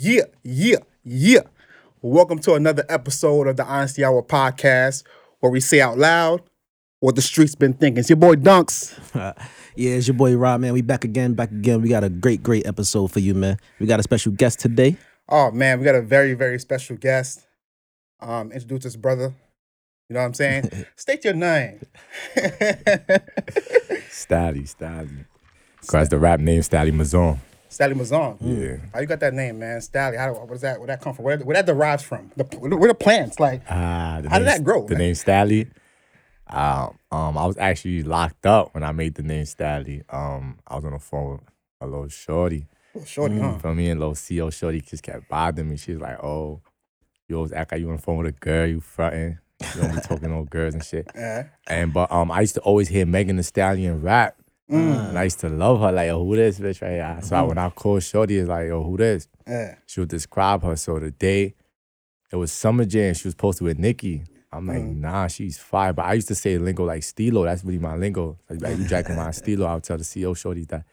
Yeah, yeah, yeah. Welcome to another episode of the Honesty Hour podcast where we say out loud what the streets been thinking. It's your boy Dunks. Yeah, it's your boy Rob, man. We back again, back again. We got a great, great episode for you, man. We got a special guest today. Oh man, we got a very, very special guest. Um, introduce this brother. You know what I'm saying? State your name. Stalii, Stalii. Cause the rap name Stalii Maíson. Sally Maíson. Yeah. How you got that name, man? Stalii. How what does that where that come from? Where, where that derives from? The, where the plants? Like Ah, How did that grow, The name Stalii. Um, um, I was actually locked up when I made the name Stalii. Um, I was on the phone with a little shorty. oh, shorty, huh? For me and little CO shorty just kept bothering me. She was like, "Oh, you always act like you on the phone with a girl. You fronting. You don't be talking to no girls and shit." Yeah. And but um, I used to always hear Megan Thee Stallion rap, Mm. and I used to love her. Like, "Yo, who this bitch right here?" So I, when I called Shorty, it's like, "Yo, who this?" Yeah. she would describe her. So the day it was Summer Jam, she was posted with Nicki. I'm like, Mm. nah, she's fire. But I used to say lingo like stilo. That's really my lingo. Like, like you jacking my stilo. I'll tell the CEO shorty that.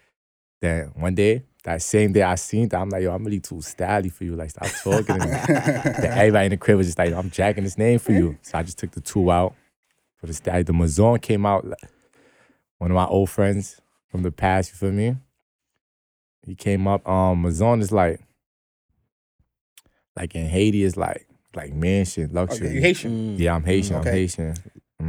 Then one day, that same day I seen that, I'm like, yo, I'm really too stylish for you. Like, stop talking to me. then everybody in the crib was just like, I'm jacking this name for you. So I just took the two out for the style. The Maíson came out. like, One of my old friends from the past, you feel me? He came up. Um, Maíson is like, like in Haiti is like like mansion Oh, luxury. you Haitian. Yeah, I'm Haitian. okay. I'm Haitian.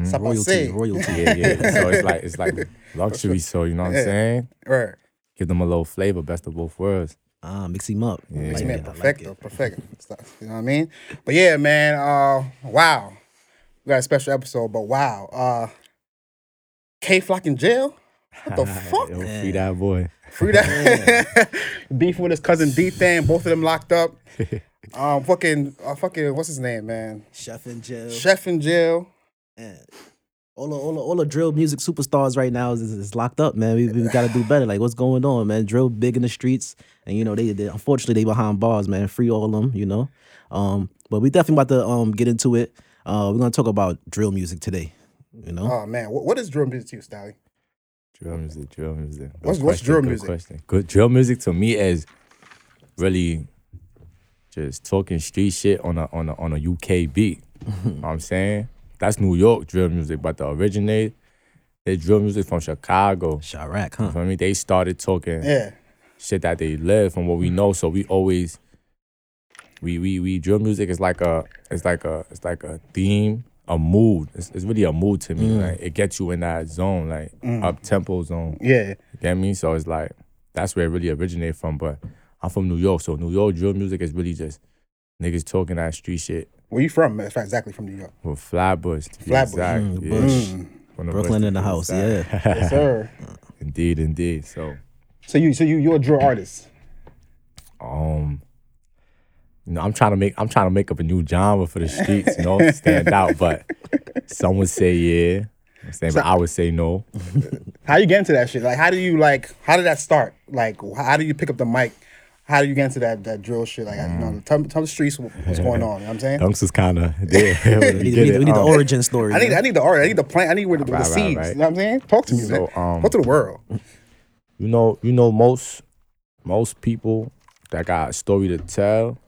Stop Royalty, say. royalty. Yeah, yeah. So it's like it's like luxury. So you know what I'm saying? Right. Give them a little flavor, best of both worlds. Ah, mix him up. Yeah. Makes Like me it, like perfecto, perfecto. Stuff, You know what I mean? But yeah, man. Uh, wow. We got a special episode, but wow. Uh, K Flock in jail. What the fuck? Yo, free that boy. Free that beef with his cousin D Thang. Both of them locked up. Um, fucking, uh, fucking, what's his name, man? Sheff in jail. Sheff in jail. Man. All the, all, the, all the drill music superstars right now is, is locked up, man. We, we got to do better. Like, what's going on, man? Drill big in the streets, and you know they, they unfortunately they behind bars, man. Free all of them, you know. Um, but we definitely about to um get into it. Uh, we're gonna talk about drill music today. You know, Oh man, what, what is drill music to you, Stalii? Drill music, drill music. Good What's- what's question, drill good music? Question. Good drill music to me is really just talking street shit on a on a on a UK beat. you know what I'm saying? That's New York drill music, but the originate they drill music from Chicago. Chiraq, You huh? feel me? They started talking Yeah. shit that they live from what we know. So we always we we we drill music is like a it's like a it's like a theme, a mood. It's, it's really a mood to me. Like it gets you in that zone, like up tempo zone. Yeah. You get me? So it's like that's where it really originated from. But I'm from New York, so New York drill music is really just niggas talking that street shit Where you from? That's exactly from New York. with Flatbush. to be Flatbush. exact. Mm, Yeah. Bush. From Brooklyn Bush in the house, exact. yeah. Yes, sir. indeed, indeed. So So you, so you, you're a drill artist. um you know, I'm trying to make I'm trying to make up a new genre for the streets, you know, stand out. But some would say yeah. I'm saying, but I would say no. How you get into that shit? Like, how do you like? How did that start? Like, how do you pick up the mic? How do you get into that that drill shit? Like, you know, tell, tell the streets what's going on. You know what I'm saying? Dunks was kind of there. We need, we need, we need the origin story. I need, man. I need the art. I need the plant. I need where the, where the Right, right, seeds. right. You know what I'm saying? Talk to me, So, man. um, Talk to the world. you know, you know, most most people that got a story to tell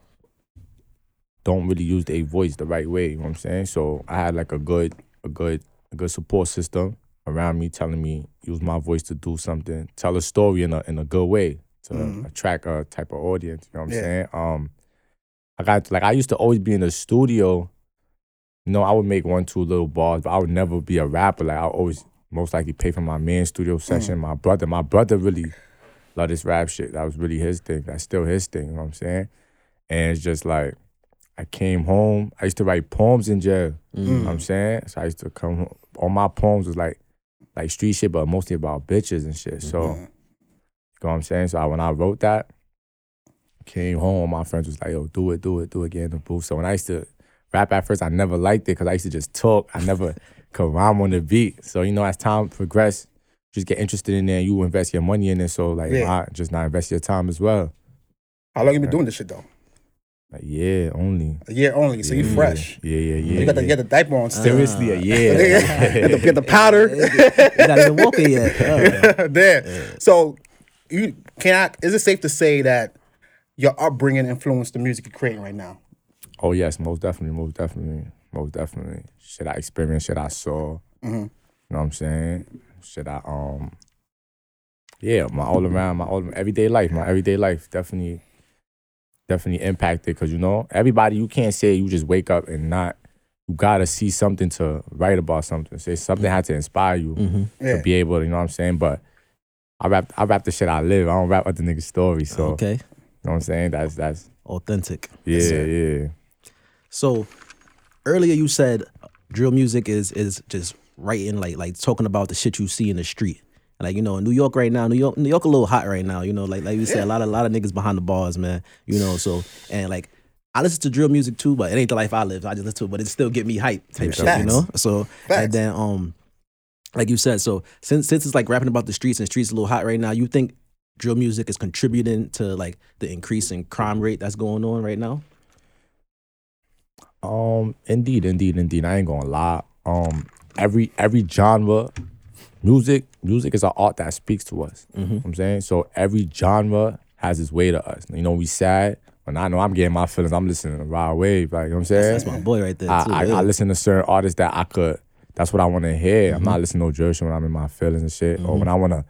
don't really use their voice the right way. You know what I'm saying? So I had like a good, a good, a good support system around me telling me use my voice to do something, tell a story in a in a good way to attract a type of audience. You know what I'm Yeah. saying? Um, I got like I used to always be in the studio. You know, I would make one, two little bars, but I would never be a rapper. Like I always most likely pay for my man studio session. My brother, my brother really loved this rap shit. That was really his thing. That's still his thing. You know what I'm saying? And it's just like I came home. I used to write poems in jail. You know what I'm mm. saying? So I used to come home. All my poems was like like street shit, but mostly about bitches and shit. So mm-hmm. you know what I'm saying? So I, when I wrote that, came home, my friends was like, yo, do it, do it, do it, get in the booth. So when I used to rap at first, I never liked it because I used to just talk. I never could rhyme on the beat. So, you know, as time progressed, just get interested in it and you invest your money in it. So, like, Yeah. just not invest your time as well? How long you been doing this shit though? Like, yeah, only. A year only. So you fresh. Yeah, yeah, yeah. You got the, you got the diaper on. still. Seriously, a you year. got the, you got the powder. You're not even walking yet. Oh. there. So you can I is it safe to say that your upbringing influenced the music you're creating right now? Oh yes, most definitely, most definitely, most definitely. Shit I experienced, shit I saw. Mhm. You know what I'm saying? Shit I um yeah, my all around, my all everyday life, my everyday life definitely definitely impacted because you know, everybody you can't say you just wake up and not you gotta see something to write about something. Say something had to inspire you Mm-hmm. Yeah. to be able to, you know what I'm saying? But I rap I rap the shit I live. I don't rap other niggas' stories. So okay, you know what I'm saying? That's that's authentic. yeah, sir. yeah. So earlier you said drill music is is just writing like like talking about the shit you see in the street. Like you know, in New York right now, New York, New York a little hot right now. You know, like like you said, a lot of a lot of niggas behind the bars, man. You know, so and like I listen to drill music too, but it ain't the life I live. I just listen to it, but it still get me hype type shit. You know, so Facts. and then um, like you said, so since since it's like rapping about the streets and the streets a little hot right now, you think drill music is contributing to like the increase in crime rate that's going on right now? Um, indeed, indeed, indeed. I ain't gonna lie. Um, every every genre, music, music is an art that speaks to us. You mm-hmm. know what I'm saying so. Every genre has its way to us. You know, we sad. When I know I'm getting my feelings, I'm listening to Rod Wave. Like you know what I'm saying. That's my boy right there I, too. I, yeah. I listen to certain artists that I could. That's what I want to hear. I'm not mm-hmm. listening to no Jersey when I'm in my feelings and shit, or mm-hmm. when I wanna.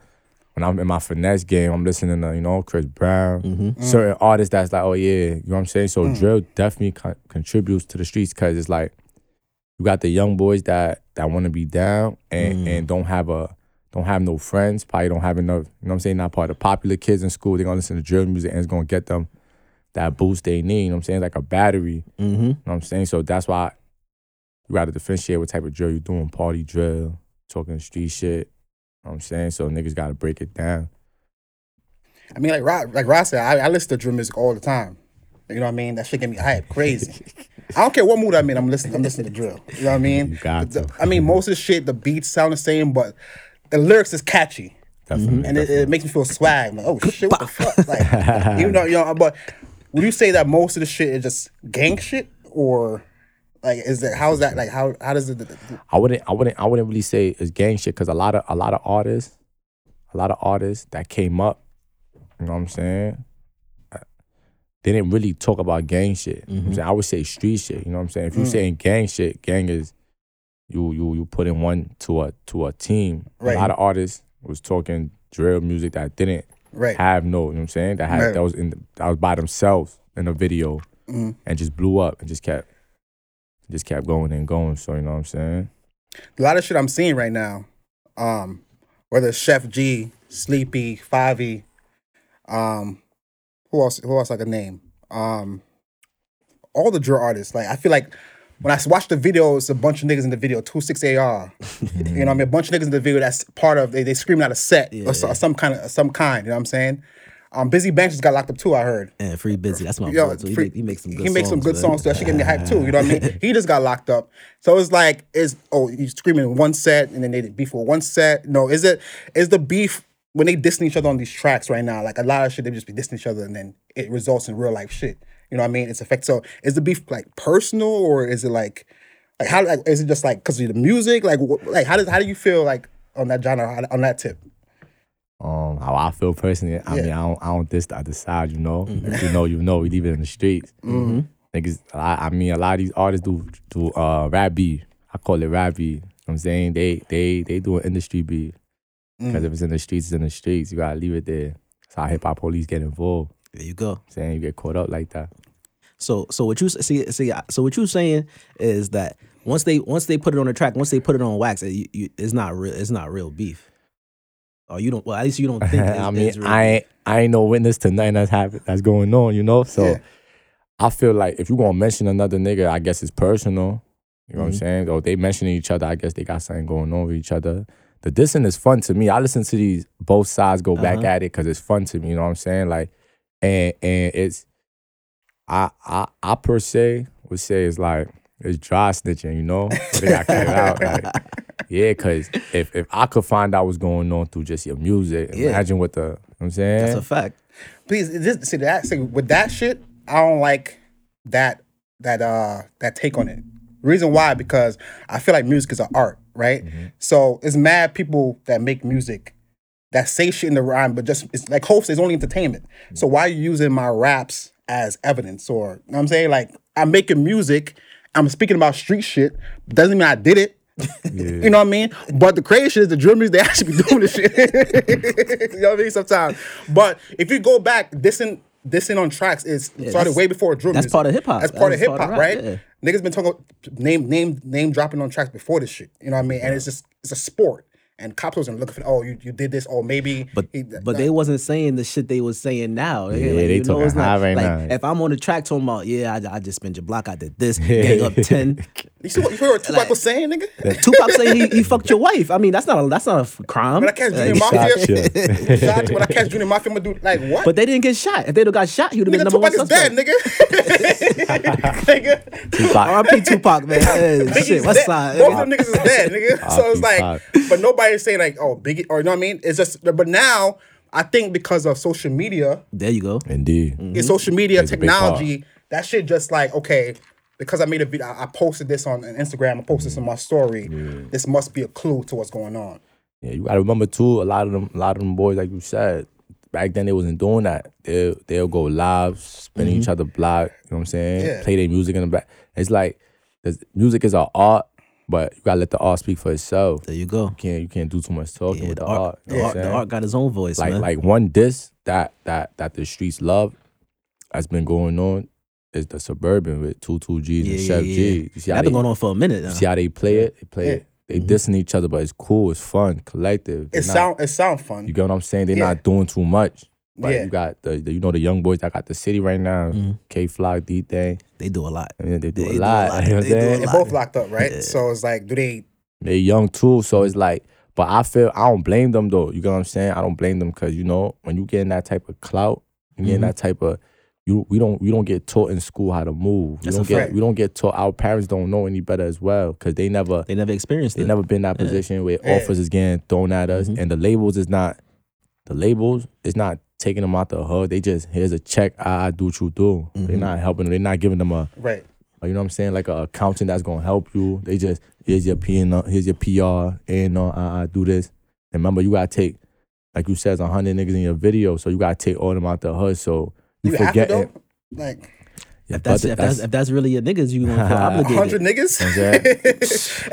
When I'm in my finesse game, I'm listening to you know Chris Brown, mm. certain artists that's like, oh yeah, you know what I'm saying. So mm. drill definitely con- contributes to the streets because it's like you got the young boys that that want to be down and and don't have a don't have no friends, probably don't have enough. You know what I'm saying? Not part of popular kids in school. They're gonna listen to drill music and it's gonna get them that boost they need. You know what I'm saying? Like a battery. mm-hmm. You know what I'm saying? So that's why you gotta differentiate what type of drill you're doing. Party drill, talking street shit. You know what I'm saying? So niggas gotta break it down. I mean, like Rod, like Rod said, I, I listen to drill music all the time. You know what I mean? That shit get me hype, crazy. I don't care what mood I'm in. I'm listening. I'm listening to drill. You know what I mean? The- I mean, most of the shit, the beats sound the same, but the lyrics is catchy, Definitely. and it, it makes me feel swag. I'm like, oh shit, what the fuck? Like, even though you know, but would you say that most of the shit is just gang shit, or like is that how is that like how how does it? I wouldn't I wouldn't I wouldn't really say it's gang shit because a lot of a lot of artists, a lot of artists that came up, you know what I'm saying? They didn't really talk about gang shit. You know I'm saying? I would say street shit. You know what I'm saying? If you're saying gang shit, gang is you you you put in one to a to a team. Right. A lot of artists was talking drill music that didn't Right. have no, you know what I'm saying? That had Right. that was in that was by themselves in a video Mhm. and just blew up and just kept just kept going and going. So you know what I'm saying? a lot of shit I'm seeing right now, um, whether Sheff G, Sleepy, Favi, um, who else? Who else I could name? Um, all the drill artists. Like I feel like when I watch the video, it's a bunch of niggas in the video, two six AR. you know, what I mean, a bunch of niggas in the video. That's part of they they screaming out a set or, so, some kind of some kind. You know what I'm saying? Um, Bizzy Banks just got locked up too. I heard. And free Bizzy. That's my Yo, boy. too. He, make, he makes some good he makes some good man. songs too. That shit get me hyped too. You know what I mean? He just got locked up. So it's like, is oh, he's screaming one set and then they did beef for one set. No, is it is the beef when they dissing each other on these tracks right now? Like a lot of shit, they just be dissing each other and then it results in real life shit. You know what I mean? It's effect. So is the beef like personal or is it like like how like is it just like because of the music? Like wh- like how does how do you feel like on that genre on that tip? Um, how I feel personally, I Yeah. mean, I don't, I don't diss the other side, you know. If you know, you know. We leave it in the streets. Niggas, I, I mean, a lot of these artists do do uh rap beat. I call it rap beat. You know what I'm saying they they they do an industry beat because if it's in the streets, it's in the streets. You gotta leave it there. That's how hip hop police get involved. There you go. saying you get caught up like that. So so what you see see so what you saying is that once they once they put it on the track, once they put it on wax, it, you, you, it's not real. It's not real beef. Or you don't. Well, at least you don't think. I mean, real I ain't I ain't no witness to nothing that's happening that's going on, you know. So Yeah. I feel like if you gonna mention another nigga, I guess it's personal. You know what I'm Mm-hmm. saying? Or they mentioning each other, I guess they got something going on with each other. The dissing is fun to me. I listen to these both sides go back Uh-huh. at it because it's fun to me. You know what I'm saying? Like, and and it's I I I per se would say it's like it's dry snitching. You know, they got cut out. Like, yeah, cause if if I could find out what's going on through just your music, Yeah. imagine what the you know what I'm saying. That's a fact. please this, see that see, with that shit i don't like that that uh that take on it reason why because i feel like music is an art right mm-hmm. so it's mad people that make music that say shit in the rhyme, but just it's like host is only entertainment. So mm-hmm. why are you using my raps as evidence? Or you know what I'm saying? Like I'm making music, I'm speaking about street shit, doesn't mean I did it. you know what I mean? But the crazy shit is the drummers, they actually be doing this shit. you know what I mean? Sometimes. But if you go back, dissing dissing on tracks is started way before drum that's music. part of hip-hop. That's part of hip hop, right? yeah. Niggas been talking name name name dropping on tracks before this shit. You know what I mean? And it's just it's a sport. And cops wasn't looking for oh you, you did this or maybe But he- but they wasn't saying the shit they was saying now. Yeah, like, they talking it's not- high right like, now. If I'm on the track talking about, yeah, I, I just spent your block, I did this, gang up ten. you see what you heard what Tupac Like- was saying, nigga? Tupac saying he, he fucked your wife. I mean, that's not a that's not a f- crime. When I catch Junior Like, Mafia, shot shots, when I catch Junior Mafia, I'm gonna do like what? but they didn't get shot. If they'd have got shot, he would have been nigga, number one Tupac is suspect. dead, nigga. nigga. Tupac. R.I.P. Tupac, man. Hey, Biggie's shit, what's dead. side? Both of them niggas is dead, nigga. So it's like, but nobody's saying like, oh, Biggie, or you know what I mean? It's just, but now I think because of social media, There you go. Indeed. in social media Plays a big part. technology, that shit just like okay, because I made a video, I I posted this on Instagram, I posted this in my story. This must be a clue to what's going on. Yeah, you gotta remember too. A lot of them, a lot of them boys, like you said, back then they wasn't doing that. They they'll go live, spinning each mm-hmm. other block. You know what I'm saying? Yeah. Play their music in the back. It's like, 'cause music is an art, but you gotta let the art speak for itself. There you go. You can't you can't do too much talking Yeah, with the the, art, art. the, art, the art got his own voice, like man. like one diss that that that the streets love that's been going on is the suburban with two two G's yeah, and yeah, Chef yeah. G. You see how That they been going on for a minute now. you see how they play it? They play Yeah. it. They dissing each other, but it's cool. It's fun, collective. They're It not- sound it sound fun. you get what I'm saying? They're Yeah. not doing too much. But Yeah. you got the, the you know the young boys that got the city right now, K Flock, D Thang. They do a lot. I mean, they do They a do a lot. lot. You know what I'm They do a saying? They're lot. both locked up, right? So it's like, do they? They young too, so it's like. But I feel I don't blame them though. You get what I'm saying? I don't blame them because you know when you getting that type of clout, you getting Mhm. that type of you we don't we don't get taught in school how to move. We That's don't a get fact. we don't get taught. Our parents don't know any better as well because they never They never experienced They it. never been in that position where Yeah. offers is getting thrown at us, Mhm. and the labels is not. The labels is not taking them out the hood. They just here's a check. I, I do what you do. They're Mhm. not helping them. They're not giving them a, Right. you know what I'm saying, like a accountant that's gonna help you. They just here's your P and here's your PR and uh, I, I do this. And remember, you gotta take, like you said, a hundred niggas in your video, so you gotta take all them out the hood. So you, You have to forget it. Like If that's, if that's if that's really your niggas, you gonna feel a obligated. hundred niggas. Okay.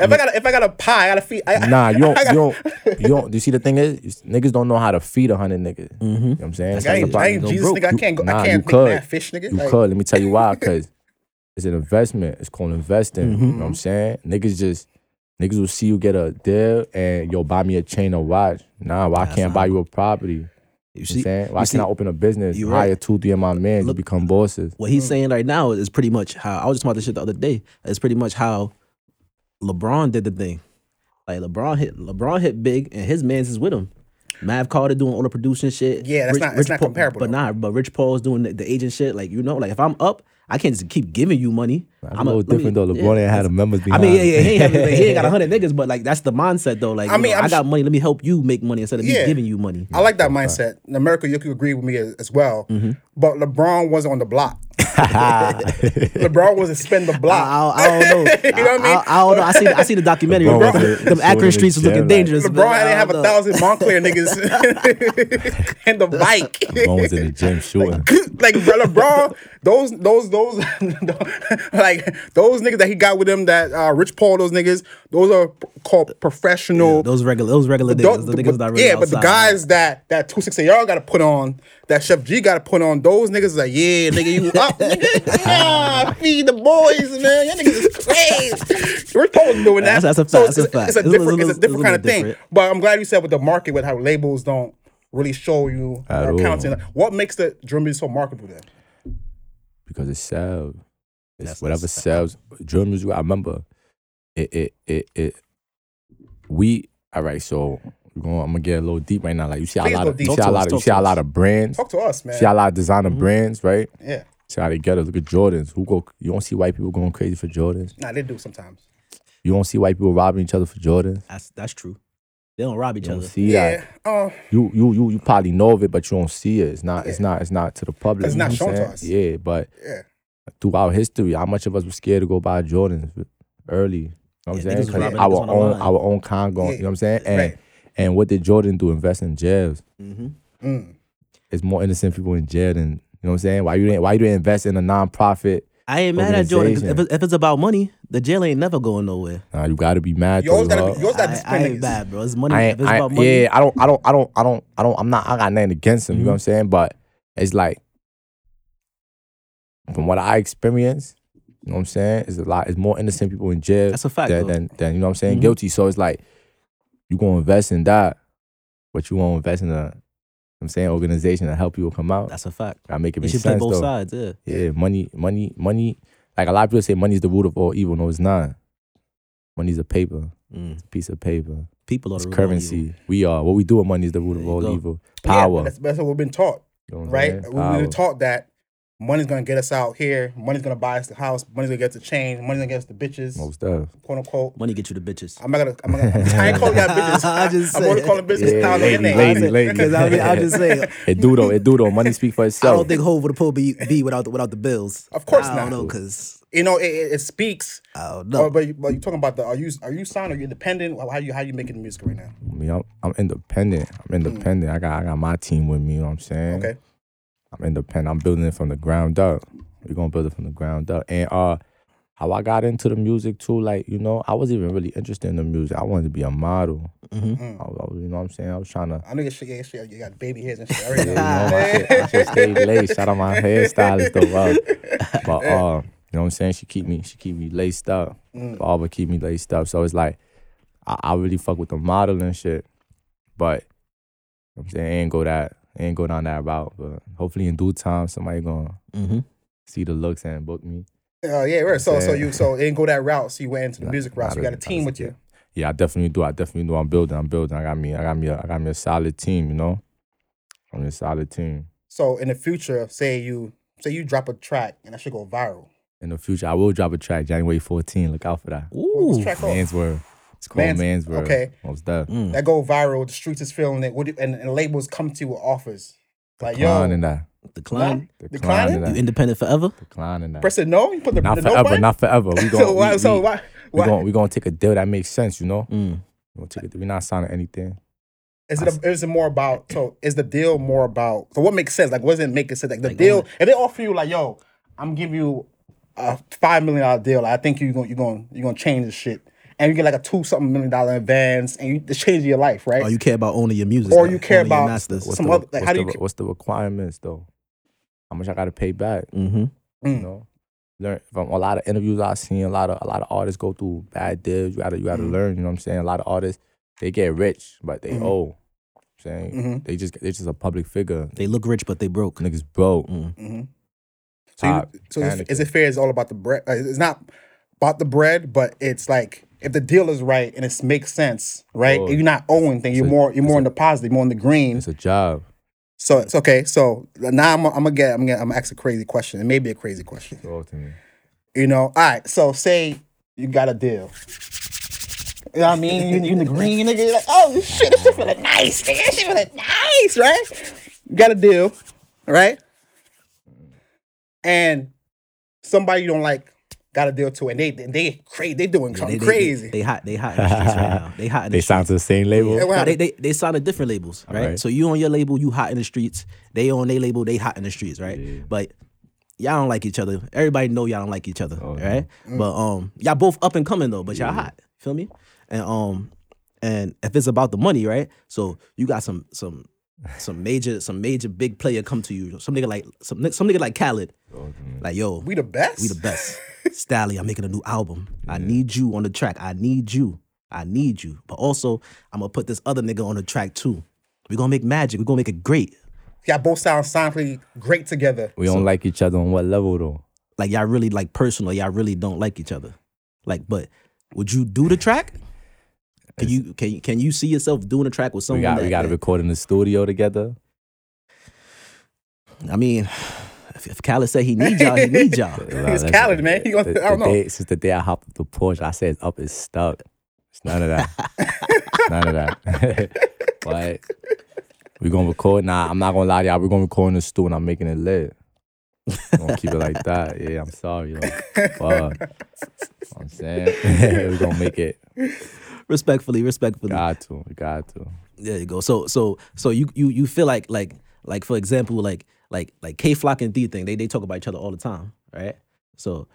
if I got a, if I got a pie, I gotta feed. I, Nah, you don't, I you don't, you don't. You see, the thing is, is niggas don't know how to feed a hundred niggas. You know Mm-hmm. what I'm saying? That's I ain't, I ain't Jesus broke. nigga. I can't go. Nah, I you can't make could. mad fish nigga. You Like, could. Let me tell you why. Because it's an investment. It's called investing. You Mm-hmm. know what I'm saying? Niggas just niggas will see you get a deal and yo buy me a chain or watch. Nah, why I can't buy you a property? You You know what I'm see, saying? Why you see- can't I open a business? you hire right. two, three amount of men, you Look- become bosses. what he's saying right now is pretty much how I was just talking about this shit the other day. It's pretty much how LeBron did the thing. Like LeBron hit LeBron hit big and his man's is with him. Mav Carter doing all the producing shit. Yeah, that's not- it's not Paul- comparable, But though. nah, but Rich Paul's doing the, the agent shit. Like you know, like if I'm up, I can't just keep giving you money. That's a I'm little let me- different though. yeah, LeBron ain't had that's- the members I mean, yeah, yeah, he ain't, having, he ain't got a hundred niggas, but like that's the mindset though. Like, I I mean, mean, I'm got sh- money. Let me help you make money instead of Yeah. me giving you money. I like that mindset. In America, you could agree with me as, as well. Mm-hmm. But LeBron wasn't on the block. LeBron wasn't spend the block. I, I, I don't know. You know what I mean? I, I don't know. I see. I see the documentary. LeBron Them, was- them Akron streets was looking like- dangerous. LeBron but I didn't have a thousand Montclair niggas and the bike. LeBron was in the gym shooting. like LeBron, those those those like those niggas that he got with him, that uh, Rich Paul, those niggas, those are called professional. Those regular, those regular niggas. The niggas but- really yeah, but the outside, guys that that two six AR got to put on, that Sheff G got to put on, those niggas is like, yeah, nigga, you up, nigga, yeah, feed the boys, man, y'all niggas is crazy. Rich Paul was doing that. That's- that's a So fact, it's, that's a fact. it's a It's different, little- it's a it's different kind of little thing. But I'm glad you said with the market with how labels don't really show you At or all. counting. What makes the drum beat so marketable then? Because it sells. It's That's- whatever sells. Drill music. I remember it. It. It. It. We. All right. So going. I'm gonna get a little deep right now. Like you see Please a lot of. You Talk see a lot of. You see a lot of brands. Talk to us, man. See a lot of designer Mm-hmm. brands, right? Yeah, See how they get it. Look at Jordans. Who go? You don't see white people going crazy for Jordans. nah, they do sometimes. You don't see white people robbing each other for Jordans. That's that's true. They don't rob each You don't other. see Yeah, that. oh, You you you you probably know of it, but you don't see it. It's not. It's not. It's not to the public. It's not what I'm shown to us. Yeah, but yeah. throughout history, how much of us were scared to go buy Jordans early? You know what Yeah, I'm niggas saying? was 'Cause robbing our niggas on the own line. our own con going, Yeah, you know what I'm saying? And right. And what did Jordan do? Invest in jails. hmm Mm. It's more innocent people in jail than you know what I'm saying. Why you didn't Why you didn't invest in a nonprofit? I ain't mad at Jordan. 'cause If, it- if it's about money, the jail ain't never going nowhere. Nah, you got to be mad. You always though, gotta huh? be, you always gotta I, I ain't niggas. bad, bro. It's money. I if ain't, it's I, about money, yeah, I don't, I don't, I don't, I don't, I don't, I'm not, I got nothing against him. You know what I'm Mhm. saying? But it's like, from what I experienced, you know what I'm saying? It's a lot. It's more innocent people in jail that's a fact. than, though. than, than you know what I'm saying, Mhm. guilty. So it's like, you gonna invest in that, but you won't invest in a, you know what I'm saying, organization to help people come out. That's a fact. Gotta make it You make should play both though. sides. Yeah. Yeah, money, money, money. Like a lot of people say, money is the root of all evil. No, it's not. Money's a paper, Mm. it's a piece of paper. People are It's the root of currency. evil. We are. What we do with money is the root There of all go. evil. Power. but that's, that's what we've been taught, You know what right? We've been taught that money's gonna get us out here. Money's gonna buy us the house. Money's gonna get us the change. Money's gonna get us the bitches, Most of. quote unquote. Money get you the bitches. I'm not gonna. I'm not gonna I ain't calling y'all bitches. I just I'm only calling bitches Yeah, now. lady, lady, lady. Because I mean, I'm just saying. It do though. It do though. Money speak for itself. I don't think Hove would pull be, be without the, without the bills. Of course I not. don't know because You know, it, it, it speaks. I don't Oh, know. but you, but you talking about the? Are you are you signed? Are you independent? How you how you making the music right now? I mean, I'm, I'm independent. I'm independent. I got I got my team with me. You know what I'm saying? Okay. I'm independent. I'm building it from the ground up. We're gonna build it from the ground up. And uh how I got into the music too, like, you know, I wasn't even really interested in the music. I wanted to be a model. hmm Mm. I, was- I was- you know what I'm saying? I was trying to I know your shit. Yeah, shit. You got baby hairs and shit. I you know, know. my shit, my shit stayed laced. Shout out my hairstylist though. Wow. But uh, you know what I'm saying? She keep me, she keep me laced up. Mm. Barber keep me laced up. So it's like I, I really fuck with the modeling shit. But you know what I'm saying, ain't go that, ain't go down that route. But hopefully in due time somebody gonna hmm see the looks and book me. Oh yeah, right. So so you so it didn't go that route. So you went into the Nah, music route. So you got a a- team with you. Yeah, I definitely do. I definitely do. I'm building. I'm building. I got me. I got me. A, I got me a solid team. You know, I'm a solid team. So in the future, say you say you drop a track and that should go viral. In the future, I will drop a track January 14. Look out for that. What's the Ooh. track called? Man's word. It's called Man's- Man's, okay. Most that. Mm. That go viral. The streets is feeling it. What do- and, and labels come to you with offers. Like yo, Declining that. Decline. Declining? Declining You that. independent forever? Declining that. press it no. You put the, Not the no forever. button? Not forever. We so going. why? we, so we, why? we why? going. We going to take a deal that makes sense. You know. Mm. We gonna take it. We not signing anything. Is it a, is it more about so is the deal more about so what makes sense? Like what does it make sense? Like the Like, deal what- if they offer you like, yo, I'm giving you a five million dollar deal, like, I think you're gonna you're gonna you're gonna change the shit. And you get like a two something million dollar advance and you it's changing your life, right? Or you care about owning your music? Or you care owning about masters. Some the, other- like, what's how do the, you- What's the requirements though? How much I got to pay back? Mm-hmm. You Mm. know, learn from a lot of interviews I've seen. A lot of a lot of artists go through bad deals. You gotta you gotta Mhm. learn. You know what I'm saying? A lot of artists they get rich, but they Mhm. owe. You know what I'm saying Mhm. they just they just a public figure. They look rich, but they broke. Niggas broke. Mm. hmm So, you, so is, is it fair? It's all about the bread. Like, it's not about the bread, but it's like if the deal is right and it makes sense, right? course. You're not owing things. You're a- more. You're more a- in the positive. More in the green. It's a job. So it's okay. So now I'm, I'm gonna get. I'm gonna. I'm gonna ask a crazy question. It may be a crazy question. Talk to me. You know. All right. So say you got a deal. You know what I mean? You, you in the green, nigga. You're like, oh shit, this shit feeling nice, nigga. This shit feeling nice, right? You got a deal, right? And somebody you don't like got a deal too, and they they crazy. They doing Yeah, something they, they- crazy. They, hot. They hot in the streets right now. They hot in the They signed to the same label. Yeah, what No, they, they they signed to different labels, right? Alright. So you on your label, you hot in the streets. They on their label, they hot in the streets, right? Yeah. But y'all don't like each other. Everybody know y'all don't like each other, Oh, right? But um, y'all both up and coming though. But y'all hot. Feel me? And um, and if it's about the money, right? So you got some some some major some major big player come to you. Some nigga like some ni- some nigga like Khaled, Talk to like yo, we the best. we the best. Stalii, I'm making a new album. I need you on the track. I need you. I need you. But also, I'm gonna put this other nigga on the track too. We're gonna make magic. We're gonna make it great. Y'all both sound sonically great together. We don't like each other on what level though? Like y'all really like personal. Y'all really don't like each other. Like, but would you do the track? Can you can can you see yourself doing a track with someone? We got that, we got to record in the studio together. I mean, if, if Khaled said he need y'all, he need y'all. It's Khaled, man. He gonna- the, I don't the know. Day, since the day I hopped up the porch, I said up is stuck. It's none of that. none of that. but we gonna record now. I'm not gonna lie to y'all. We're gonna record in the studio and I'm making it lit. We gonna keep it like that. Yeah, I'm sorry. Like, but I'm saying we're gonna make it. Respectfully, respectfully. Got to. Got to. There you go. So so so you you you feel like like like for example like like like K Flock and D Thang they they talk about each other all the time, right? So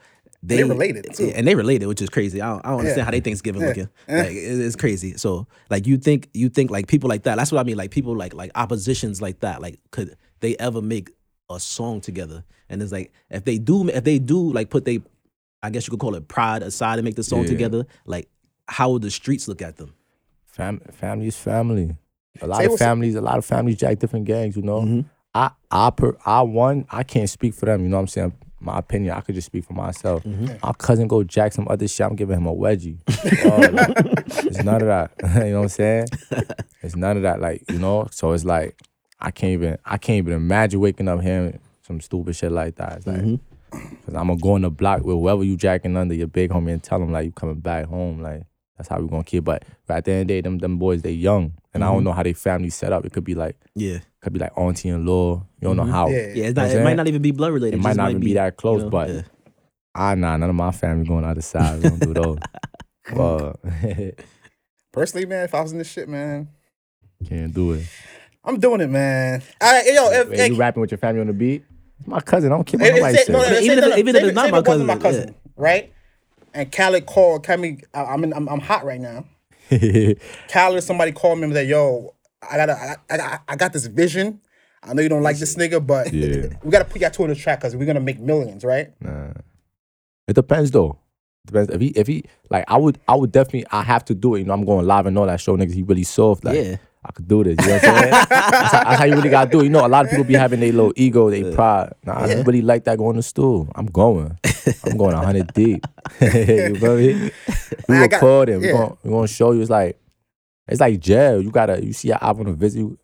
they They related, too. and they related, which is crazy. I don't, I don't understand Yeah. how they Thanksgiving Yeah. looking. Like it's crazy. So like you think you think like people like that. That's what I mean. Like people like like oppositions like that. Like could they ever make a song together? And it's like if they do if they do like put they I guess you could call it pride aside and make the song Yeah. together. Like how would the streets look at them? Fam- family is family. A lot Say of families, a lot of families jack different gangs. You know, Mhm. I I per I one I can't speak for them. You know what I'm saying? My opinion, I could just speak for myself. My cousin go jack some other shit. I'm giving him a wedgie. Oh, like, it's none of that. you know what I'm saying? It's none of that. Like you know, so it's like I can't even I can't even imagine waking up hearing some stupid shit like that. It's like. Mm-hmm. Cause I'm gonna go in the block with whoever you jacking under your big homie and tell them like you coming back home. Like that's how we gonna keep. But at the end of the day, them them boys they young, and I don't mm-hmm. know how they family set up. It could be like Yeah. could be like auntie and law. You don't know mm-hmm. how. Yeah. Yeah, it's not, it might not even be blood related. It might just not even be that close, but yeah. I nah, none of my family going out the side. We don't do those. but Personally, man, if I was in this shit, man, can't do it. I'm doing it, man. All right, yo, if, Wait, if, you rapping with your family on the beat? It's my cousin. I don't care if- what nobody if- no, no, says. Even if- no, even if it's not my it wasn't my cousin, cousin, right? And Khaled called, Khaled, I- I'm, in, I'm I'm hot right now. Khaled, somebody called me and was like, "Yo, I got I, I, got- I got this vision. I know you don't like this nigga, but Yeah. we gotta put y'all two on the track because we're gonna make millions, right? Nah. It depends though. Depends if he if he like I would I would definitely I have to do it. You know I'm going live and all that show niggas he really soft like Yeah. I could do this. You know what I'm saying? that's, how, that's how you really gotta do it. You know a lot of people be having their little ego, their pride. Nah, I don't really like that going to stool. I'm going. I'm going hundred deep. you feel me? We I got- recording. We yeah. gonna we gonna show you. It's like it's like jail. You gotta you see your album on the visit. You,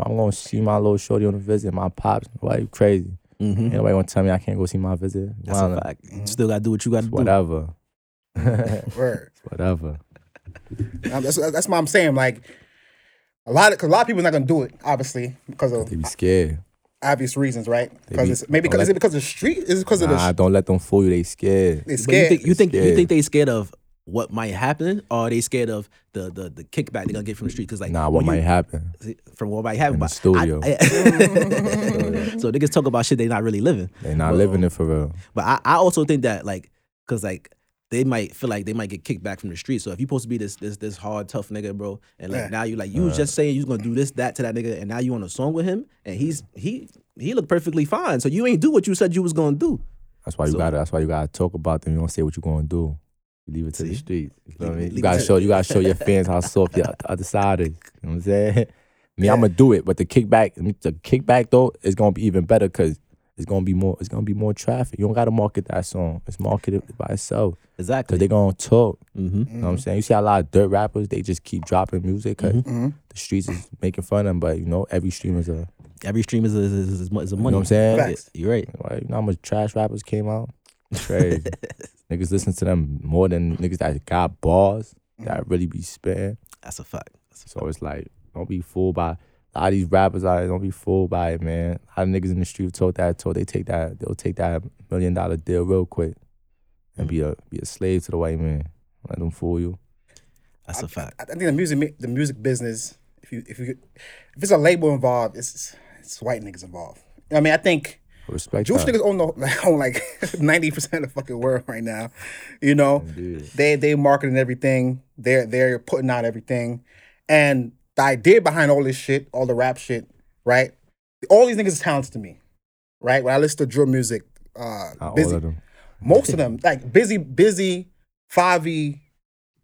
I'm gonna see my little shorty on the visit. My pops. Why you crazy? Mhm. Ain't nobody gonna tell me I can't go see my visit. That's Wildin'. a fact. You still gotta do what you gotta do. Whatever. Whatever. Um, that's that's what I'm saying. Like a lot of cause a lot of people not gonna do it, obviously, because of They be scared. obvious reasons, right? Because be- it's maybe because don't is it because of the street? Is it because of the Nah, don't let them fool you. They scared. they But you scared? think you think you scared. think they scared of what might happen, or are they scared of the the, the kickback they're gonna get from the street? Because like Nah, what might you- happen? from what might happen In the but I- studio. I- so niggas talk about shit they not really living. They not Well, living it for real. But I, I also think that like, cause like they might feel like they might get kicked back from the street. So if you supposed to be this this this hard tough nigga, bro, and like Yeah. now you like you was uh. just saying you was gonna do this that to that nigga, and now you on a song with him, and he's he he looked perfectly fine. So you ain't do what you said you was gonna do. That's why you So- gotta. That's why you gotta talk about them. You don't say what you're gonna do. You leave it to the See? streets. You feel Leave- me? leave You gotta show. You gotta show your fans how soft your the other side is. You know what I'm saying? Me, I'm gonna do it, but the kickback, the kickback though, is gonna be even better because it's gonna be more. It's gonna be more traffic. You don't gotta market that song. It's marketed by itself Exactly. because they gonna talk. mm-hmm. You know what I'm saying? You see a lot of dirt rappers, they just keep dropping music because Mhm. the streets is making fun of them. But you know, every stream is a, Every stream is a, is, is, is, is a you money. know what I'm saying? Facts. You're right. Like, you know how much trash rappers came out? Crazy. niggas listen to them more than niggas that got bars that really be spitting. That's a fact. That's a So it's like, don't be fooled by a lot of these rappers out here, don't be fooled by it, man. A lot of niggas in the street have told that told they take that, they'll take that million dollar deal real quick and be a be a slave to the white man. Let them fool you. That's a fact. I, I think the music the music business, if you if you if it's a label involved, it's it's white niggas involved. I mean, I think Respect Jewish that. niggas own the own like ninety percent of the fucking world right now. You know, Indeed. they they marketing everything. They're they're putting out everything, and the idea behind all this shit, all the rap shit, right? All these niggas is talented to me, right? When I listen to drill music, uh, Not all Bizzy, of them. most of them like Bizzy, Bizzy, Favi,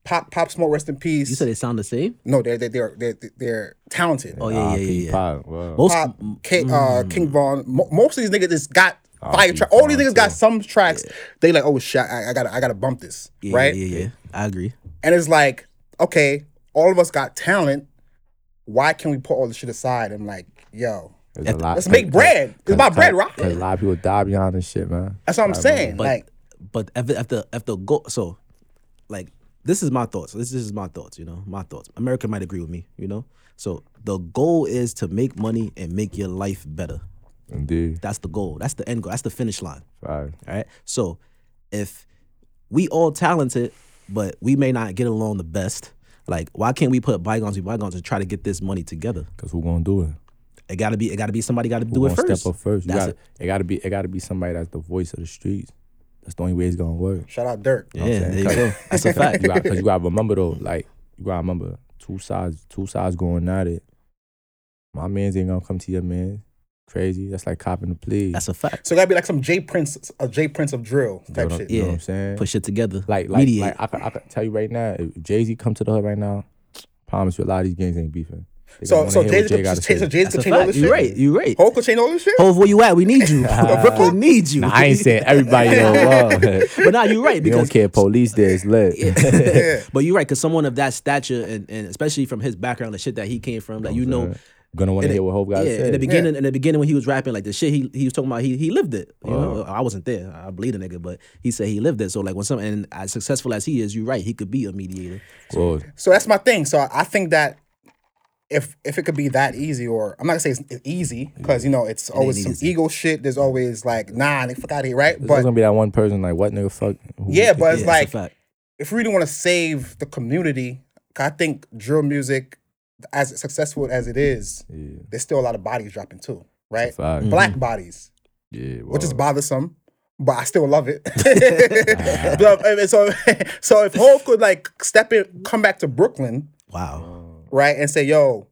pop, pop, smoke, rest in peace. You said they sound the same? no, they're they're they're they're, they're talented. Oh yeah, Ah, yeah, yeah, yeah. Pop, wow. Most Pop, mm, King, uh, King Von. Mo- most of these niggas just got Ah, fire King tracks. All these niggas got some tracks. They like, oh shit, I, I gotta I gotta bump this, yeah, right? Yeah, yeah, yeah. I agree. And it's like, okay, all of us got talent. Why can we put all this shit aside? and like, yo, There's a lot- let's make bread. It's about bread, right? Cause a lot of people die behind this shit, man. That's what I'm saying. But like, but if the, if the if the go so like this is my thoughts. This is my thoughts. You know, my thoughts. America might agree with me. You know, so the goal is to make money and make your life better. Indeed. That's the goal. That's the end goal. That's the finish line. Right. All right. So if we all talented, but we may not get along the best. Like, why can't we put bygones be bygones and try to get this money together? Cause who gonna do it? It gotta be. It gotta be somebody. Got to do it first. step up first? You That's got it gotta be it gotta be somebody that's the voice of the streets. That's the only way it's gonna work. Shout out Dirt. Yeah, I'm there saying? you go. That's a fact. You cause you gotta remember though, like you gotta remember two sides two sides going at it. My man's ain't gonna come to your man. Crazy. That's like copping the plea. That's a fact. So it gotta be like some J Prince, a J Prince of drill You know type what I'm- shit. You know what Yeah. I'm saying? Put shit together. Like, like, Mediate. like I, could, I could tell you right now, if Jay Z come to the hood right now, promise you a lot of these gangs ain't beefing. They So so wanna Jay what Jay could gotta change, so. Jay That's could a change all fact. this You shit. right. You right. Hov could change all this shit. Hove, where you at? We need you. Brooklyn need you. Nah, I ain't saying everybody don't love. but nah, you're right You because don't care. Police there is lit. Yeah. But you're right, because someone of that stature and, and especially from his background, the shit that he came from, like you know, Gonna want to hear what Hope got yeah, to say. in the beginning, in the beginning when he was rapping, like the shit he he was talking about, he he lived it. You Wow. know, uh-huh. I wasn't there. I believe the nigga, but he said he lived it. So like when some and as successful as he is, you're right, he could be a mediator. Well, So that's my thing. So I think that if if it could be that easy, or I'm not gonna say it's easy because you know it's always some easy. ego shit. There's always like nah, nigga, fuck out of here, right? there's But gonna be that one person like, what nigga, fuck. Who yeah, but it's Yeah, like that's if we really want to save the community, 'cause I think drill music, as successful as it is, Yeah, there's still a lot of bodies dropping too, right? fact. Black bodies, yeah, which is bothersome. But I still love it. But, so, so if Hove could like step in, come back to Brooklyn, Wow. right, and say, "Yo,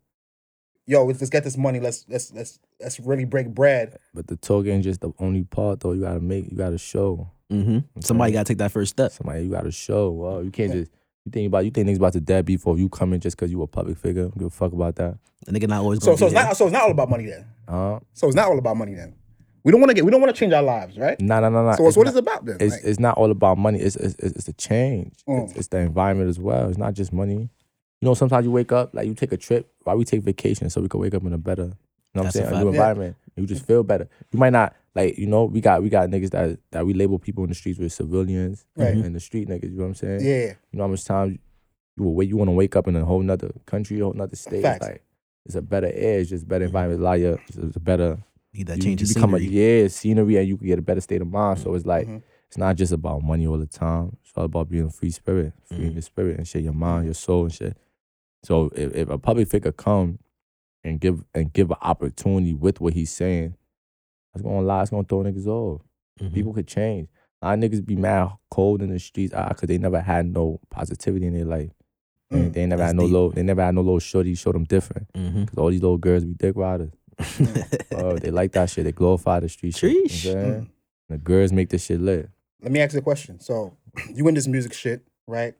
yo, let's get this money. Let's let's let's let's really break bread." But the talk ain't just the only part though. You gotta make, you gotta show. hmm Somebody got to take that first step. Somebody, you gotta show. Well, you can't just. You think about you think niggas about to dead before you come in just because you a public figure. Don't Give a fuck about that. The nigga not always So going so it's not so it's not all about money then. Huh? So it's not all about money then. We don't want to get we don't want to change our lives, right? Nah, nah, nah, nah. So what's It's what not- is it about then? it's Like, it's not all about money. It's it's it's, it's the change. Mm. It's, it's the environment as well. It's not just money. You know, sometimes you wake up like you take a trip. Why we take vacation so we can wake up in a better, you know what I'm That's a saying, a fact. new Yeah. environment. You just feel better. You might not like you know we got we got niggas that that we label people in the streets with civilians Right. and the street niggas. You know what I'm saying? yeah, You know how much time you will wait. You want to wake up in a whole nother country, a whole nother state. Facts. Like it's a better air. It's just better environment. Allow you. It's it's a better. Need that you, change you of become a yeah scenery, and you can get a better state of mind. So it's like Mhm. it's not just about money all the time. It's all about being a free spirit, freeing Mhm. your spirit and shit, your mind, your soul and shit. So if, if a public figure come and give and give an opportunity with what he's saying, that's gonna lie. It's gonna throw niggas off. Mhm. People could change. A lot of niggas be mad cold in the streets because they never had no positivity in their life. They- Mm, they never had no deep. low. They never had no little shorty show them different. Mhm. Cause all these little girls be dick riders. Oh, they like that shit. They glorify the street shit. You know what I'm Sheesh. saying? Mm. The girls make this shit lit. Let me ask you a question. So you in this music shit, right?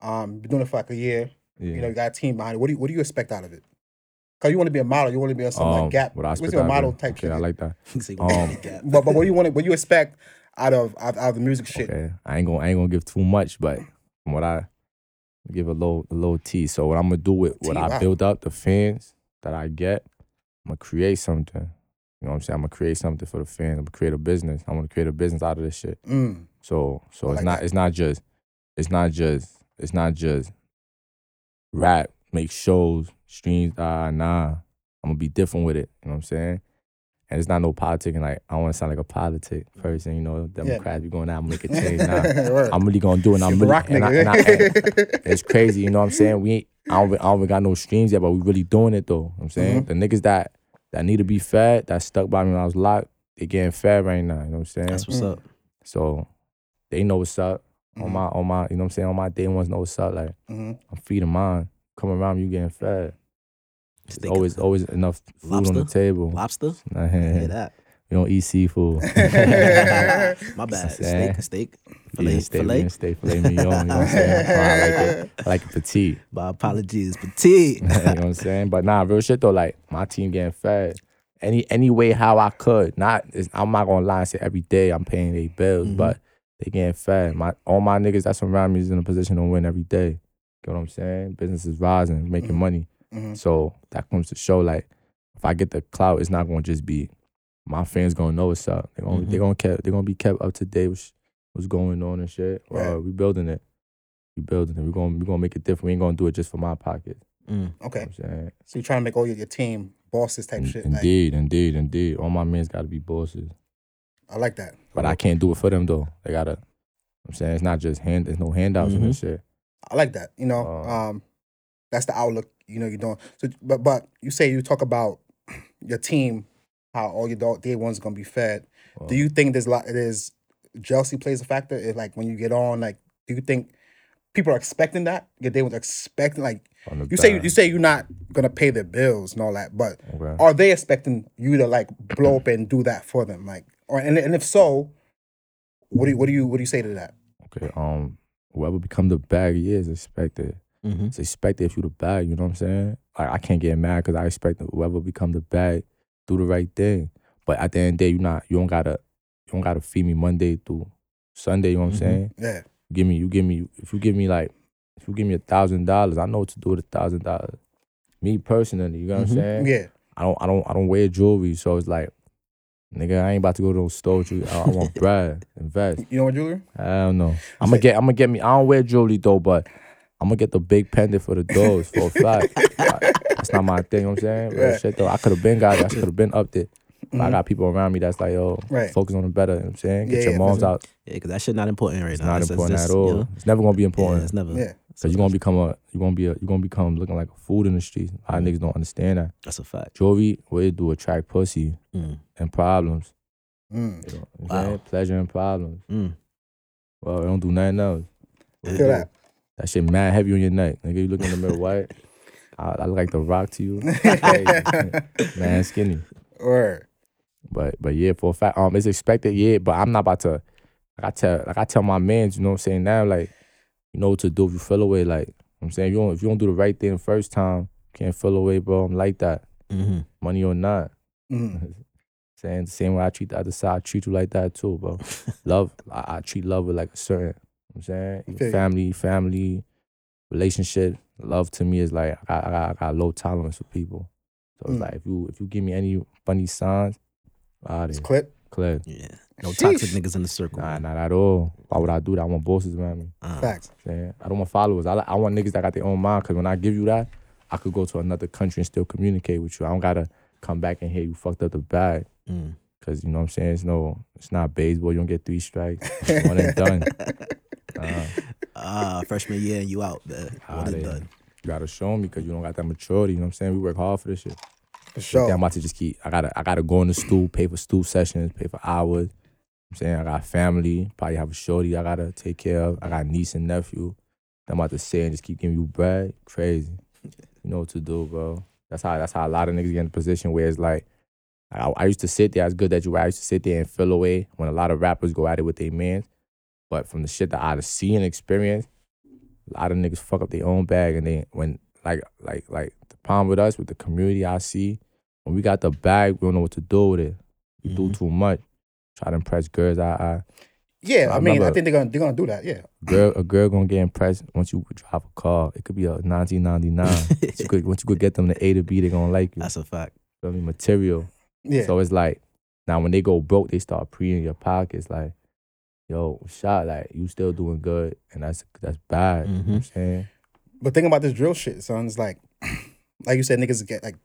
Um, been doing it for like a year. Yeah. You know, you got a team behind it. What do you what do you expect out of it? Cause you want to be a model. You want to be on some Um, like gap. What I What's expect your out of model type okay, shit? I like that. He Um, but but what you want? What you expect out of out, out of the music shit? Okay, I ain't gonna I ain't gonna give too much, but from what I give a little a little tea. So what I'm gonna do with what Tea, I wow. build up, the fans that I get, I'm gonna create something. You know what I'm saying? I'm gonna create something for the fans. I'm gonna create a business. I'm gonna create a business out of this shit. Mm. So so I it's like not that. it's not just it's not just it's not just rap, make shows, streams, ah nah. I'm gonna be different with it. You know what I'm saying? And it's not no politicking. Like I don't want to sound like a politic person. You know, Democrats be going out, make a change. Nah, Word. I'm really gonna do it. And I'm You're the really, rock and I, and I, and it's crazy. You know what I'm saying? We ain't, I don't, I don't even got no streams yet, but we really doing it though. You know what I'm saying Mm-hmm. the niggas that that need to be fed, that stuck by me when I was locked, they getting fed right now. You know what I'm saying? That's what's Mm. up. So they know what's up. On Mhm. my on my, you know what I'm saying? On my day ones know what's up. Like Mhm. I'm feeding mine. Come around, you getting fed. There's always always enough food on the table. lobster. Nah, Hear that? we don't eat seafood. My bad. Steak, steak, Yeah, filet, steak, filet. steak, filet mignon. You know what I'm saying? I like it. I like it petite. My apologies, petite. you know what I'm saying? But nah, real shit though, like my team getting fed. Any any way how I could. Not I'm not gonna lie and say every day I'm paying their bills, Mhm. but they getting fed. My all my niggas that's around me is in a position to win every day. You know what I'm saying? Business is rising, making Mhm. money. Mhm. So that comes to show like if I get the clout, it's not gonna just be my fans gonna know what's up. They're gonna they Mhm. gonna kept they gonna be kept up to date with what's going on and shit. Right. Uh, we building it. We building it. We gonna we gonna make it different. We ain't gonna do it just for my pocket. Mm. You know Okay, what I'm saying? so you're trying to make all your, your team bosses type In- shit. Like, Indeed, indeed, indeed. All my men's gotta be bosses. I like that. But I can't do it for them though. They gotta I'm saying it's not just hand there's no handouts and Mhm. this shit. I like that. You know, Uh, um, that's the outlook. You know, you're doing. So, but but you say you talk about your team, how all your dog day ones gonna be fed. Do you think there's a lot? There's jealousy plays a factor. If, like when you get on, like, do you think people are expecting that? Your day ones expecting like you say back. you say you're not gonna pay their bills and all that, but Okay. are they expecting you to like blow up and do that for them? Like, or and, and if so, what do you what do you what do you say to that? Okay. Um, whoever become the bag, yeah, is expected. Mm-hmm. It's expected if you the bag. You know what I'm saying? Like I can't get mad because I expect whoever become the bag do the right thing. But at the end of the day, you not you don't gotta you don't gotta feed me Monday through Sunday. You know what I'm Mhm. saying? Yeah, Give me you give me if you give me like if you give me a thousand dollars, I know what to do with a thousand dollars. Me personally, you know what Mhm. I'm saying? yeah, I don't I don't I don't wear jewelry, so it's like, nigga, I ain't about to go to those stores. You, I, I want bread, invest. you know what, jewelry? I don't know. I'm gonna get I'm gonna get me. I don't wear jewelry though, but I'm gonna get the big pendant for the doors for a fact. I- that's not my thing. You know what I'm saying? Real shit though. I could have been got it. I should have been up there. But I got people around me that's like, yo, Right. focus on the better. You know what I'm saying? Get Yeah, your yeah, moms listen. out. Yeah, because that shit not important right It's now. not It's- it's important just, at all. you know, It's never gonna be yeah, important. it's never. Yeah, Cause you're gonna become a you're gonna be a you're gonna become looking like a food in the streets. A lot of niggas don't understand that. That's a fact. Jewelry, what it do attract pussy Mm. and problems. mm. You know Wow. saying? Pleasure and problems. Mm. Well, it don't do nothing else. What it feel do? that. That shit mad heavy on your neck. Nigga, you look in the mirror white. I, I look like the rock to you. Man, skinny. Word. But but yeah, for a fact, um, it's expected, yeah. But I'm not about to. Like I tell, like I tell my mans, you know what I'm saying now, like you know what to do if you feel away. Like you know what I'm saying, if you don't if you don't do the right thing the first time, you can't feel away, bro. I'm like that, Mm-hmm. money or not. Mm. saying the same way I treat the other side, I treat you like that too, bro. love, I, I treat love with like a certain. You know what I'm saying Feel you. family, family, relationship. Love to me is like I got, I I got low tolerance for people. So it's Mm. like if you if you give me any funny signs, out It's clip. clip. Yeah. No toxic niggas in the circle. Nah, man. not at all. Why would I do that? I want bosses around me. Uh, Facts. Saying I don't want followers. I, I want niggas that got their own mind. Cause when I give you that, I could go to another country and still communicate with you. I don't gotta come back and hear you fucked up the bag. Mm. Cause you know what I'm saying. It's no, it's not baseball. You don't get three strikes. One and done. Uh, Ah, freshman year and you out, man. One and done. you gotta show me because you don't got that maturity. You know what I'm saying? We work hard for this shit. For sure. I'm about to just keep. I gotta. I gotta go in the stool, pay for stool sessions, pay for hours. I'm saying I got family. Probably have a shorty I gotta take care of. I got niece and nephew. I'm about to say and just keep giving you bread. Crazy. You know what to do, bro. That's how. That's how a lot of niggas get in a position where it's like. I, I used to sit there. It's good that you. I used to sit there and feel away when a lot of rappers go at it with their mans. But from the shit that I've seen and experienced, a lot of niggas fuck up their own bag, and they when like like like the problem with us with the community I see when we got the bag, we don't know what to do with it. We do Mhm. too much. Try to impress girls. I, I Yeah, I I mean, I think they're gonna they're gonna do that. Yeah. girl a girl gonna get impressed once you drive a car. It could be a 1999. once, you could, once you could get them to A to B, they're gonna like you. That's a fact. I mean Material. Yeah. So it's like now when they go broke, they start pre in your pockets. Like, yo, shot, like you still doing good, and that's that's bad. You know what I'm Mhm. saying? But think about this drill shit, son. It's like, like you said, niggas get like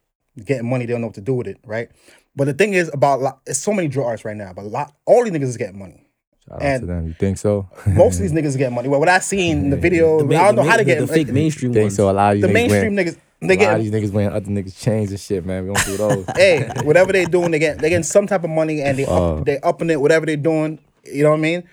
getting money. They don't know what to do with it, right? But the thing is about lot, it's so many drill artists right now. But a lot, all these niggas is getting money. Shout out And to them. You think so? Most of these niggas is getting money. Well, what I seen in the video, The ma- I don't the know how to the- get the fake like, mainstream think ones. so? A lot of these The mainstream wearing, niggas, they a lot of get these niggas wearing other niggas chains and shit, man. We don't do those. hey, whatever they doing, they get they getting some type of money and they Uh. up, they upping it, whatever they doing. You know what I mean?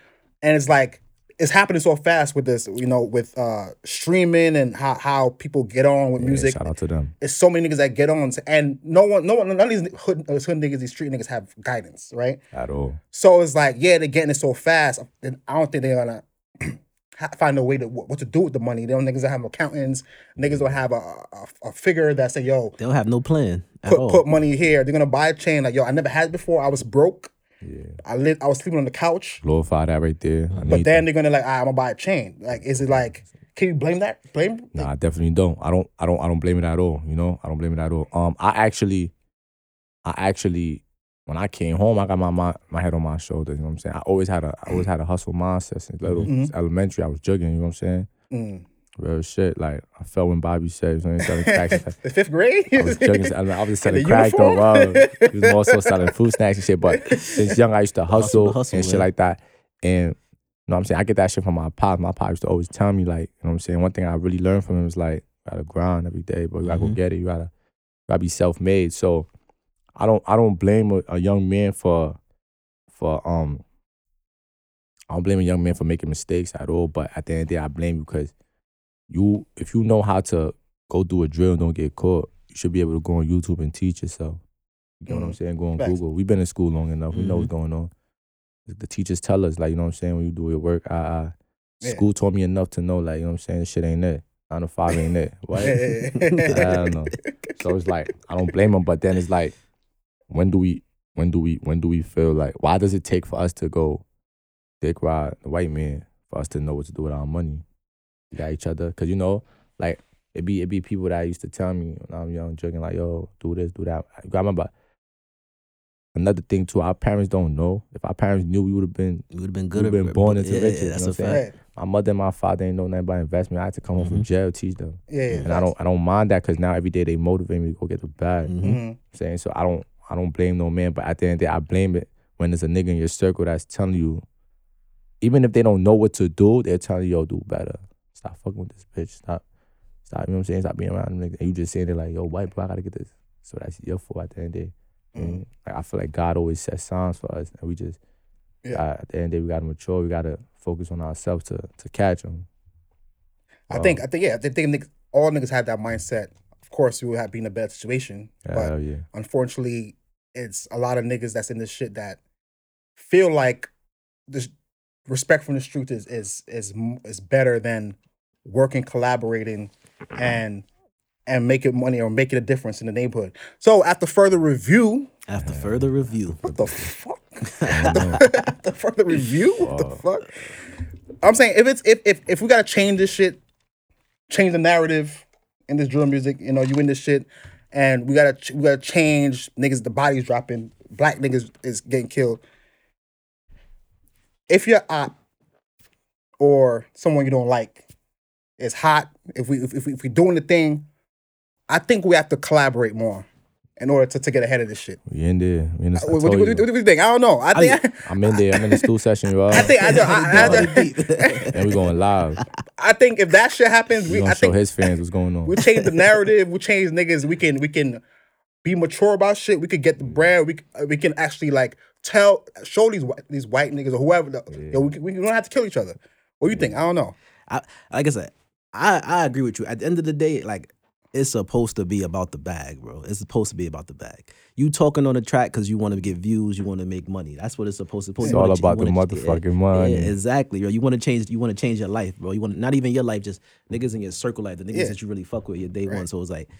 And it's like it's happening so fast with this, you know, with uh streaming and how how people get on with Yeah, music. shout out to them. It's so many niggas that get on, and no one, no one, none of these hood, uh, hood niggas, these street niggas have guidance, right? At all. So it's like, yeah, they're getting it so fast. Then I don't think they're gonna find a way to what to do with the money. They don't niggas that have accountants. Niggas don't have a, a, a figure that say, yo, They don't have no plan at put all. put money here. They're gonna buy a chain. Like, yo, I never had it before. I was broke. Yeah. I lived. I was sleeping on the couch. Glorify that right there. I But then they're gonna like, ah, I'm gonna buy a chain. Like, is it like? Can you blame that? Blame? Nah, I definitely don't. I don't. I don't. I don't blame it at all. You know, I don't blame it at all. Um, I actually, I actually, when I came home, I got my my, my head on my shoulders. You know what I'm saying? I always had a, I always had a hustle mindset since little, Mhm. since elementary. I was jugging. You know what I'm saying? Mm. Real shit. Like I felt when Bobby said, you know, selling cracks. and the fifth grade. I was jugging. I I was just selling the crack though. uniform? Wow. He was more so selling food snacks and shit. But since young, I used to hustle, the hustle, and shit man. like that. And you know what I'm saying? I get that shit from my pop. My pop used to always tell me, like, you know what I'm saying? One thing I really learned from him was like, gotta grind every day, but you gotta Mhm. go get it. You gotta, you gotta be self made. So I don't, I don't blame a, a young man for, for um. I don't blame a young man for making mistakes at all, but at the end of the day, I blame you because you, if you know how to go do a drill and don't get caught, you should be able to go on YouTube and teach yourself. You get what I'm Mhm. saying? Go on Facts. Google. We've been in school long enough. We know what's going on. The- teachers tell us, like, you know what I'm saying, when you do your work, I, uh, Yeah. school taught me enough to know, like, you know what I'm saying, this shit ain't it. Nine to five ain't it. What? I don't know. So it's like I don't blame them, but then it's like, when do we, when do we, when do we feel like, why does it take for us to go dick ride the white man for us to know what to do with our money? We got each other, cause you know, like it be it be people that used to tell me when I'm young, joking like, yo, do this, do that. I remember another thing too. Our parents don't know. If our parents knew, we would have been. You would have been good. You've been born into yeah, riches, Yeah, you that's know a what I'm saying? fact. My mother and my father ain't know nothing about investment. I had to come home from Mhm. jail, teach them, yeah, yeah. and I don't I don't mind that because now every day they motivate me to go get the bag. Mhm. hmm saying so I don't I don't blame no man, but at the end of the day, I blame it when there's a nigga in your circle that's telling you, even if they don't know what to do, they're telling you, yo, do better. Stop fucking with this bitch. Stop, stop. You know what I'm saying? Stop being around them niggas. And you just saying it like, yo, white boy, I gotta get this. So that's your fault at the end of the day. You know what I? Like I feel like God always sets signs for us, and we just Yeah. uh, at the end of the day, we gotta mature. We gotta focus on ourselves to to catch them. I think, I think, yeah, I think niggas, all niggas have that mindset. Of course, we would have been in a better situation, but yeah. unfortunately, it's a lot of niggas that's in this shit that feel like this respect from the street is is is is better than working, collaborating, and and making money or making a difference in the neighborhood. So after further review, After further review, what the fuck? after further review, what the fuck? I'm saying if it's if if if we gotta change this shit, change the narrative in this drill music. You know, you in this shit, and we gotta we gotta change niggas. The bodies dropping. Black niggas is getting killed. If you're op or someone you don't like is hot, if we if, if, we, if we're doing the thing, I think we have to collaborate more in order to, to get ahead of this shit. We in there. We in the, I What, what, told what, what do you think? I don't know. I think I'm in there. I'm in the school session, you all. I think I, I, I, and we going live. I think if that shit happens, We we gonna I show think his fans what's going on. we change the narrative. We change niggas. We can we can be mature about shit. We could get the brand. We c- we can actually like tell show these white these white niggas or whoever. The, yo, we, we don't have to kill each other. What do you think? I don't know. I, like I said, I, I agree with you. At the end of the day, like it's supposed to be about the bag, bro. It's supposed to be about the bag. You talking on the track because you want to get views, you want to make money. That's what it's supposed to. It's you all wanna you about the motherfucking yeah, money. Yeah, exactly, bro. You want to change. You want to change your life, bro. You want not even your life, just niggas in your circle life, the niggas Yeah. that you really fuck with your day one. So it's like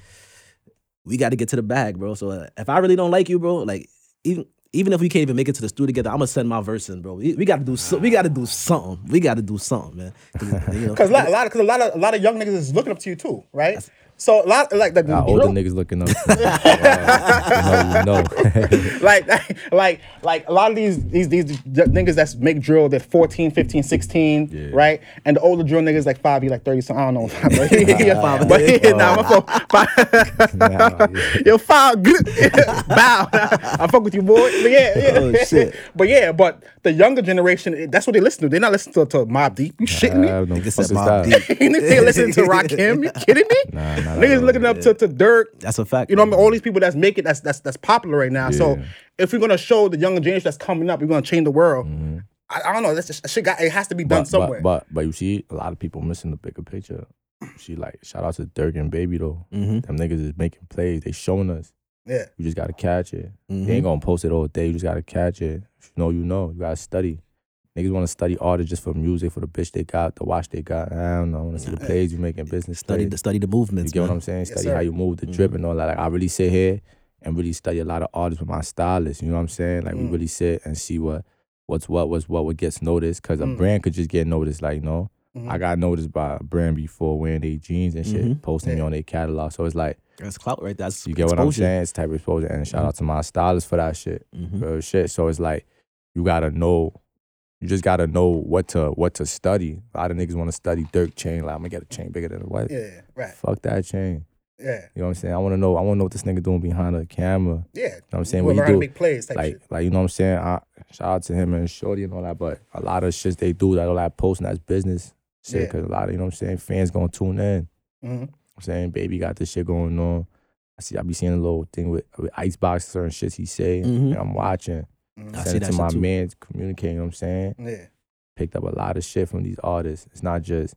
we got to get to the bag, bro. So uh, if I really don't like you, bro, like even. Even if we can't even make it to the studio together, I'm gonna send my verse in, bro. We, we got to do so, we got to do something. We got to do something, man. 'Cause, you know, Because a lot, a lot, because a lot of a lot of young niggas is looking up to you too, right? So a lot like the, the older drill- niggas looking up. to you. Wow. You know, like like like a lot of these these these niggas that's make drill they're 14 15 16 Yeah. right and the older drill niggas like five you like 30 so i don't know but yeah, Five. but yeah, nah, my phone, five, Nah, yeah. yo five good bow i fuck with you boy but yeah, yeah. Oh, shit. but yeah but the younger generation that's what they listen to they're not listening to, to Mobb Deep you shitting me I have no Nigga fuck said is Mobb that. Deep. they listening to Rakim. You kidding me? Nah, nah, Niggas looking up to, to Durk. That's a fact. You know I mean? All these people that's making that's that's that's popular right now. So if we're gonna show the younger generation that's coming up, we're gonna change the world. Mm-hmm. I, I don't know. That's just shit. Got it has to be done But, somewhere. but, but but you see, a lot of people missing the bigger picture. She like shout out to Durk and Baby though. Mhm. Them niggas is making plays. They showing us. yeah, You just gotta catch it. Mhm. They ain't gonna post it all day. You just gotta catch it. If you know, you know. You gotta study. Niggas wanna study artists just for music, for the bitch they got, the watch they got. I don't know. I wanna see the plays you making business. study the study the movements. You movements. get what. I'm saying? Yes, Study sir. how you move, the drip and all that. Like I really sit here and really study a lot of artists with my stylist. You know what I'm saying? Like we Mm. really sit and see what what's what, what's what, what gets noticed. Cause a Mm. brand could just get noticed. Like, you know, Mhm. I got noticed by a brand before wearing their jeans and shit, Mhm. posting me on their catalog. So it's like, That's clout right. That's you get what I'm saying? It's type of exposure. And shout out to my stylist for that shit. Real shit. So it's like you gotta know. You just gotta know what to what to study. A lot of niggas want to study Durk chain. Like I'm gonna get a chain bigger than what? yeah, right, Fuck that chain. yeah, You know what I'm saying? I want to know. I want to know what this nigga doing behind the camera. yeah. You know what I'm saying? You When learn you how do- make plays, type Like, shit. like you know what I'm saying? I, shout out to him and Shorty and all that. But a lot of shit they do, that all that posting, that's business shit. Yeah. Cause a lot of you know what I'm saying, fans gonna tune in. Mhm. I'm saying baby got this shit going on. I see I be seeing a little thing with, with Icebox, certain shits he say. Mhm. And I'm watching. Mm. I see Send it that to my too. man, communicating, you know what I'm saying? Yeah. Picked up a lot of shit from these artists. It's not just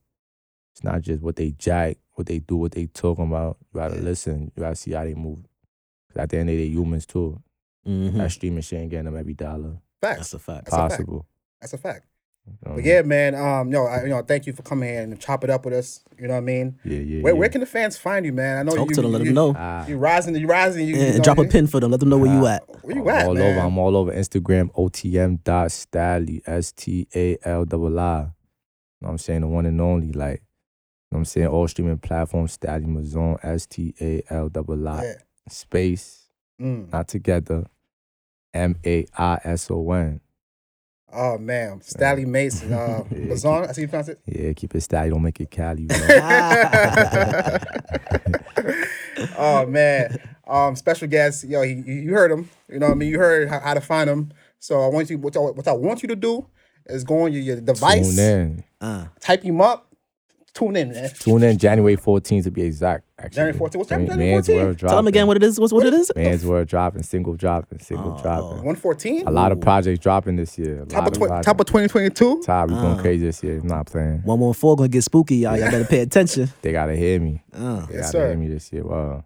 it's not just what they jack, what they do, what they talking about. You gotta Yeah. listen. You gotta see how they move. 'Cause at the end of the day, they humans too. Mhm. That streaming shit ain't getting them every dollar Facts. That's a fact. That's a fact. possible. That's a fact. You But yeah, man. Um, yo, I, you know, thank you for coming here and chop it up with us. You know what I mean? mean? Yeah, yeah. Where, yeah. where can the fans find you, man? I know you Talk you. to them, let you, them know. Ah. You rising, you rising. You, Yeah, you know, drop a pin for them. Let them know where you at. Where you I'm at, all man? over. I'm all over Instagram, OTM dot Stalii, S T A L double I. You know what I'm saying? The one and only. Like, you know what I'm saying? All streaming platforms, Stalii Maíson, S T A L double I. Yeah. Space, Mm. not together. M A I S O N. Oh man, Stalii Maíson. Uh, Yeah, Bazon, I see you pronounce it. Yeah, keep it Stalii, don't make it Cali. Oh man, um, special guest. Yo, he, you you heard him. You know what I mean. You heard how, how to find him. So I want you. What I, what I want you to do is go on your, your device, Tune in. Uh, type him up, tune in, man. Tune in January 14th to be exact. Actually. January 14th. What's Man- January Man's 14th? World tell them again what it is. What's what it is? Man's World dropping, single dropping, single Oh, dropping. One fourteen. A lot of projects dropping this year. A Top lot of, tw- projects. top of twenty twenty two. Top, we going Uh. crazy this year. I'm not playing. One one four gonna get spooky, y'all. Y'all better pay attention. They gotta hear me. Uh. They Yes, gotta sir. hear me this year. Wow.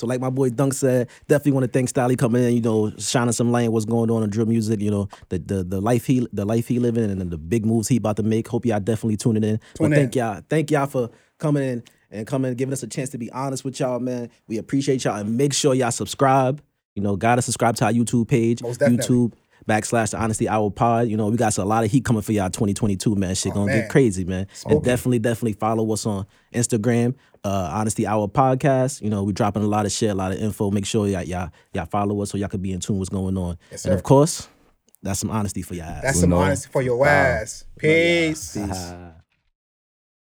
So like my boy Dunk said, definitely want to thank Stalii coming in, you know, shining some light on what's going on in drill music, you know, the the the life he the life he living and the big moves he about to make. Hope y'all definitely tuning in. Tune but thank in. y'all, thank y'all for coming in and coming and giving us a chance to be honest with y'all, man. We appreciate y'all and make sure y'all subscribe. You know, gotta subscribe to our YouTube page, Most definitely. YouTube backslash the Honesty Hour Pod. You know, we got a lot of heat coming for y'all 2022, man. Shit Oh, gonna man. get crazy, man. Smoking. And definitely, definitely follow us on Instagram, uh, Honesty Hour Podcast. You know, we dropping a lot of shit, a lot of info. Make sure y'all y'all, y'all follow us so y'all can be in tune with what's going on. Yes, and of course, that's some honesty for y'all. That's Who some know? honesty for your ass. Peace. Peace.